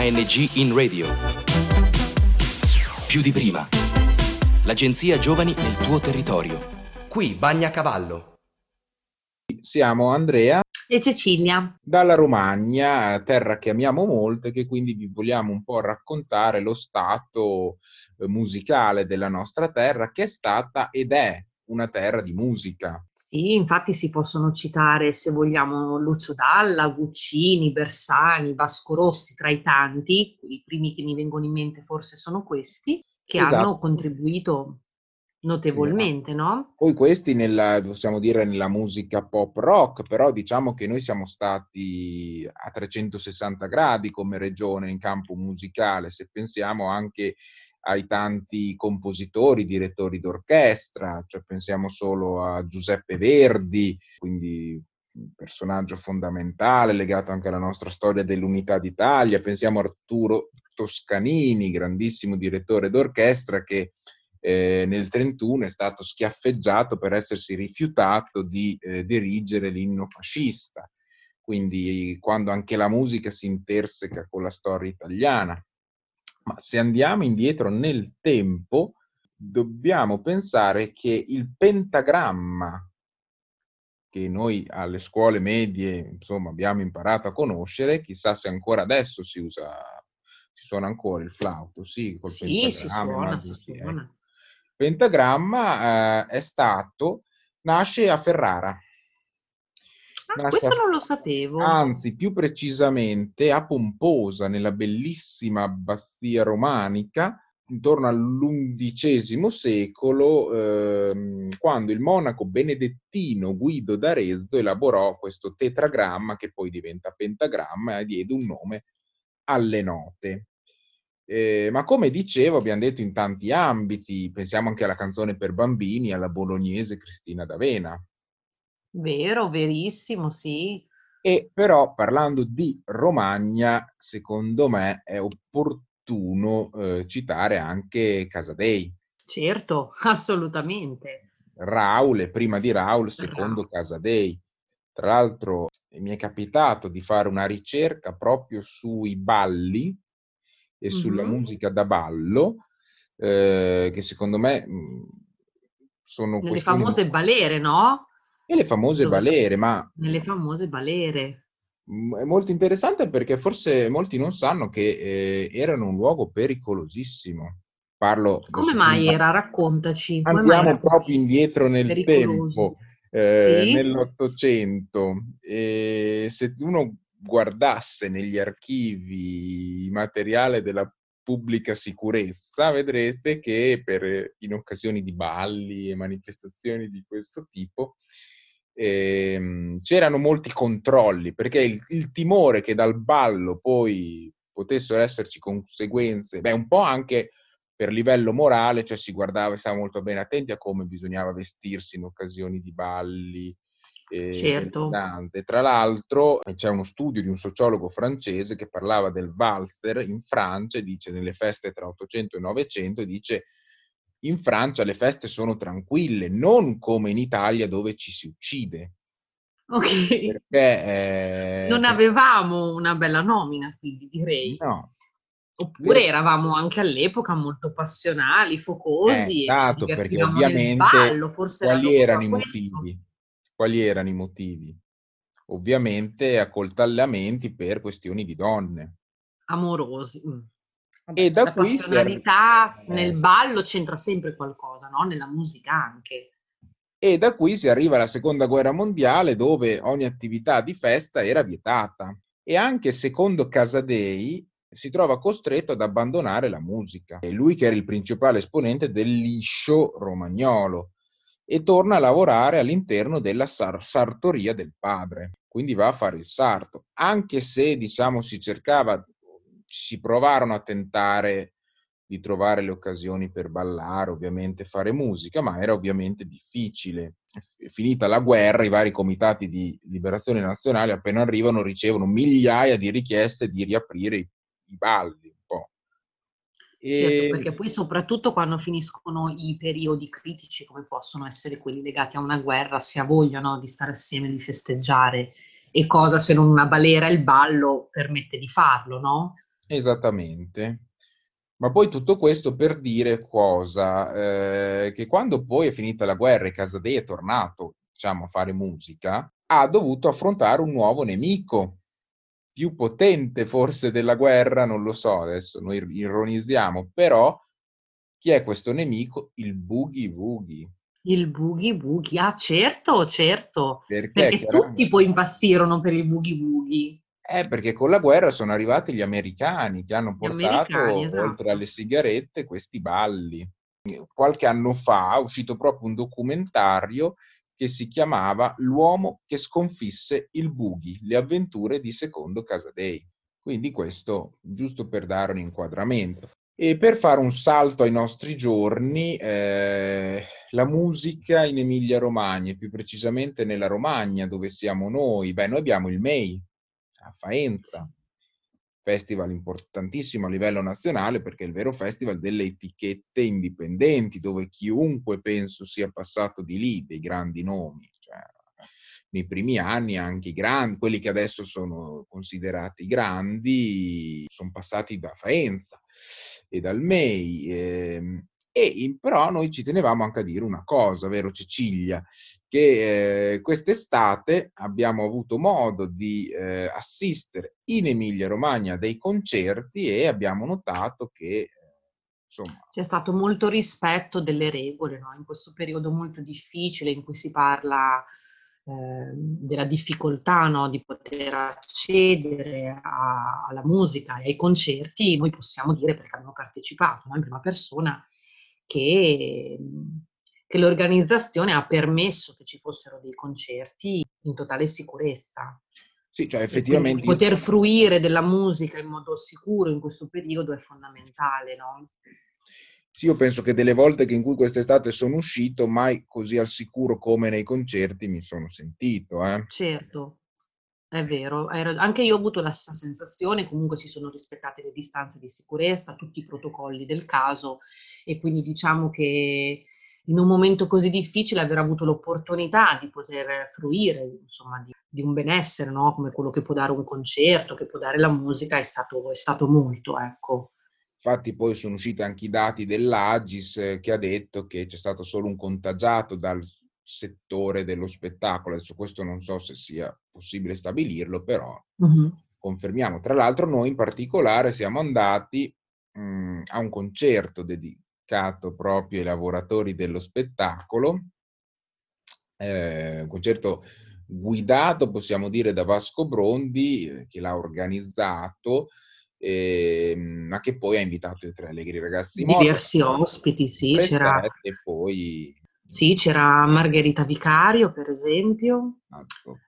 ANG in radio. Più di prima. L'agenzia Giovani nel tuo territorio. Qui Bagnacavallo. Siamo Andrea e Cecilia. Dalla Romagna, terra che amiamo molto e che quindi vi vogliamo un po' raccontare lo stato eh, musicale della nostra terra, che è stata ed è una terra di musica. Sì, infatti si possono citare, se vogliamo, Lucio Dalla, Guccini, Bersani, Vasco Rossi, tra i tanti, i primi che mi vengono in mente forse sono questi, che esatto. hanno contribuito notevolmente, esatto. no? Poi questi nella, possiamo dire, nella musica pop rock, però diciamo che noi siamo stati a 360 gradi come regione in campo musicale, se pensiamo anche ai tanti compositori, direttori d'orchestra, cioè pensiamo solo a Giuseppe Verdi, quindi un personaggio fondamentale legato anche alla nostra storia dell'unità d'Italia, pensiamo a Arturo Toscanini, grandissimo direttore d'orchestra che eh, nel 31 è stato schiaffeggiato per essersi rifiutato di eh, dirigere l'inno fascista. Quindi quando anche la musica si interseca con la storia italiana. Ma se andiamo indietro nel tempo, dobbiamo pensare che il pentagramma che noi alle scuole medie insomma abbiamo imparato a conoscere, chissà se ancora adesso si usa, si suona ancora il flauto, sì, col sì, si suona, si sì, suona. Ecco. Pentagramma eh, è stato, nasce a Ferrara. Ah, questo a, non lo sapevo. Anzi, più precisamente a Pomposa, nella bellissima abbazia romanica, intorno all'undicesimo secolo, eh, quando il monaco benedettino Guido d'Arezzo elaborò questo tetragramma che poi diventa pentagramma e diede un nome alle note. Eh, ma come dicevo, abbiamo detto in tanti ambiti, pensiamo anche alla canzone per bambini, alla bolognese Cristina d'Avena, Vero, verissimo, sì. E però parlando di Romagna, secondo me è opportuno eh, citare anche Casadei. Certo, assolutamente. Raul, e prima di Raul, secondo Raul. Casadei. Tra l'altro mi è capitato di fare una ricerca proprio sui balli e mm-hmm. sulla musica da ballo, eh, che secondo me sono... Le famose balere, no? E le famose Dove balere, ma... Nelle famose balere. È molto interessante perché forse molti non sanno che eh, erano un luogo pericolosissimo. Parlo... Come mai era? Raccontaci. Andiamo proprio indietro nel pericoloso. tempo, eh, sì. nell'Ottocento. E se uno guardasse negli archivi materiale della pubblica sicurezza, vedrete che per, in occasioni di balli e manifestazioni di questo tipo ehm, c'erano molti controlli, perché il, il, timore che dal ballo poi potessero esserci conseguenze, beh, un po' anche per livello morale, cioè si guardava e stava molto bene attenti a come bisognava vestirsi in occasioni di balli, eh, certo. danze. Tra l'altro c'è uno studio di un sociologo francese che parlava del valzer in Francia, dice nelle feste tra 800 e 900, dice in Francia le feste sono tranquille, non come in Italia dove ci si uccide. Ok. Perché, eh, non avevamo una bella nomina, quindi direi. No. Oppure eravamo anche all'epoca molto passionali, focosi. Eh, esatto, perché ovviamente ballo, forse quali erano i motivi? Quali erano i motivi? Ovviamente accoltellamenti per questioni di donne. Amorosi. Vabbè, e da la qui passionalità si... nel ballo c'entra sempre qualcosa, no? Nella musica anche. E da qui si arriva alla seconda guerra mondiale dove ogni attività di festa era vietata. E anche secondo Casadei si trova costretto ad abbandonare la musica. E lui che era il principale esponente del liscio romagnolo e torna a lavorare all'interno della sar- sartoria del padre. Quindi va a fare il sarto. Anche se, diciamo, si cercava si provarono a tentare di trovare le occasioni per ballare, ovviamente fare musica, ma era ovviamente difficile. Finita la guerra, i vari comitati di liberazione nazionale appena arrivano ricevono migliaia di richieste di riaprire i, i balli un po'. E... Certo, perché poi soprattutto quando finiscono i periodi critici come possono essere quelli legati a una guerra, si ha voglia no, di stare assieme, di festeggiare e cosa se non una balera il ballo permette di farlo, no? Esattamente. Ma poi tutto questo per dire cosa? Eh, che quando poi è finita la guerra e Casadei è tornato, diciamo, a fare musica, ha dovuto affrontare un nuovo nemico, più potente forse della guerra, non lo so, adesso noi ironizziamo, però chi è questo nemico? Il Boogie Woogie. Il Boogie Woogie, ah certo, certo, perché, perché tutti poi impazzirono per il Boogie Woogie. Eh, perché con la guerra sono arrivati gli americani che hanno portato, esatto. oltre alle sigarette, questi balli. Qualche anno fa è uscito proprio un documentario che si chiamava L'uomo che sconfisse il boogie, le avventure di Secondo Casadei. Quindi questo giusto per dare un inquadramento. E per fare un salto ai nostri giorni, eh, la musica in Emilia-Romagna, più precisamente nella Romagna, dove siamo noi, beh, noi abbiamo il MEI, a Faenza, festival importantissimo a livello nazionale perché è il vero festival delle etichette indipendenti, dove chiunque penso sia passato di lì, dei grandi nomi. Cioè, nei primi anni anche i grandi, quelli che adesso sono considerati grandi, sono passati da Faenza e dal MEI. Eh, e in, però noi ci tenevamo anche a dire una cosa, vero Cecilia, che eh, quest'estate abbiamo avuto modo di eh, assistere in Emilia-Romagna a dei concerti e abbiamo notato che insomma... C'è stato molto rispetto delle regole no? in questo periodo molto difficile in cui si parla eh, della difficoltà no? di poter accedere a, alla musica e ai concerti, noi possiamo dire perché abbiamo partecipato no? in prima persona che che l'organizzazione ha permesso che ci fossero dei concerti in totale sicurezza. Sì, cioè effettivamente... Poter fruire della musica in modo sicuro in questo periodo è fondamentale, no? Sì, io penso che delle volte che in cui quest'estate sono uscito, mai così al sicuro come nei concerti mi sono sentito. Eh. Certo, è vero. Anche io ho avuto la stessa sensazione, comunque si sono rispettate le distanze di sicurezza, tutti i protocolli del caso e quindi diciamo che in un momento così difficile aver avuto l'opportunità di poter fruire insomma, di, di un benessere, no? come quello che può dare un concerto, che può dare la musica, è stato, è stato molto. Ecco. Infatti poi sono usciti anche i dati dell'Agis eh, che ha detto che c'è stato solo un contagiato dal settore dello spettacolo. Adesso questo non so se sia possibile stabilirlo, però uh-huh. confermiamo. Tra l'altro noi in particolare siamo andati mh, mm, a un concerto dedicato dedicato proprio ai lavoratori dello spettacolo, eh, un concerto guidato, possiamo dire, da Vasco Brondi, eh, che l'ha organizzato, eh, ma che poi ha invitato i tre allegri ragazzi Diversi morti, ospiti, sì, c'era... E poi... Sì, c'era Margherita Vicario, per esempio.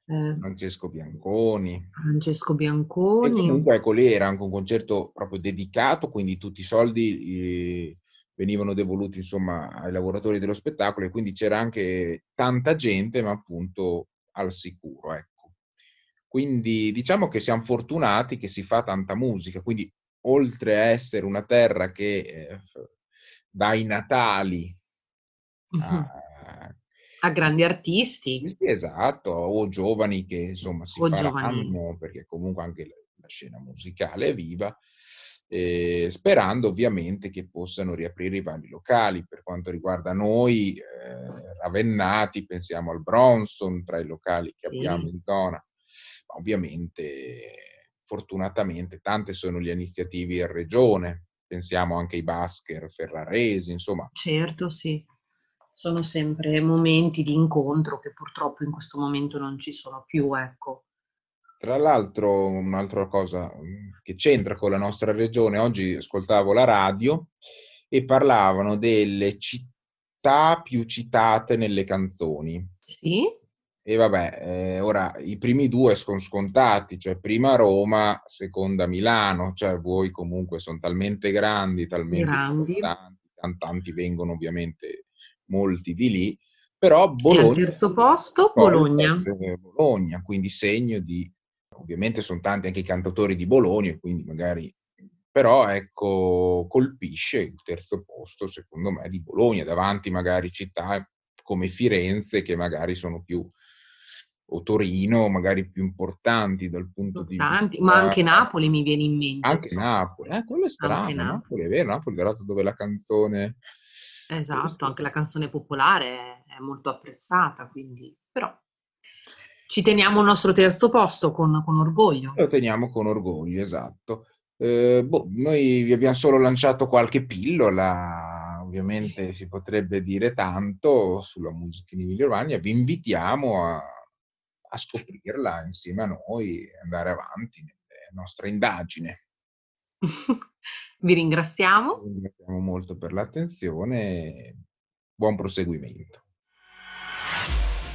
Eh, Francesco Bianconi. Francesco Bianconi. E comunque, ecco, lì era anche un concerto proprio dedicato, quindi tutti i soldi eh, venivano devoluti insomma ai lavoratori dello spettacolo e quindi c'era anche tanta gente, ma appunto al sicuro, ecco. Quindi diciamo che siamo fortunati che si fa tanta musica, quindi oltre a essere una terra che eh, dà i natali a, a, grandi artisti. Esatto, o giovani che insomma si o faranno, giovani. perché comunque anche la, la scena musicale è viva eh, sperando ovviamente che possano riaprire i vari locali. Per quanto riguarda noi, eh, Ravennati, pensiamo al Bronson tra i locali che sì. abbiamo in zona, ma ovviamente, fortunatamente, tante sono le iniziative in regione, pensiamo anche ai Basker ferraresi, insomma. Certo, sì. Sono sempre momenti di incontro che purtroppo in questo momento non ci sono più, ecco. Tra l'altro, un'altra cosa mm, che c'entra con la nostra regione, oggi ascoltavo la radio e parlavano delle città più citate nelle canzoni. Sì. E vabbè, eh, ora i primi due sono scontati, cioè prima Roma, seconda Milano, cioè voi comunque sono talmente grandi, talmente grandi. importanti, cantanti vengono ovviamente molti di lì, però Bologna... E al terzo posto Bologna. Bologna, quindi segno di ovviamente sono tanti anche i cantatori di Bologna, quindi magari però ecco, colpisce il terzo posto, secondo me, di Bologna, davanti magari città come Firenze che magari sono più o, Torino, magari più importanti dal punto importanti, di vista... Ma anche Napoli mi viene in mente. Anche insomma. Napoli, eh, quello è strano, Napoli. Napoli. è vero, Napoli è dato dove la canzone... Esatto, anche la canzone popolare è molto apprezzata, quindi... Però ci teniamo il nostro terzo posto con, con orgoglio. Lo teniamo con orgoglio, esatto. Eh, boh, noi vi abbiamo solo lanciato qualche pillola, ovviamente si potrebbe dire tanto sulla musica in Emilia Romagna, vi invitiamo a, a scoprirla insieme a noi e andare avanti nella nostra indagine. vi ringraziamo. Vi ringraziamo molto per l'attenzione, buon proseguimento.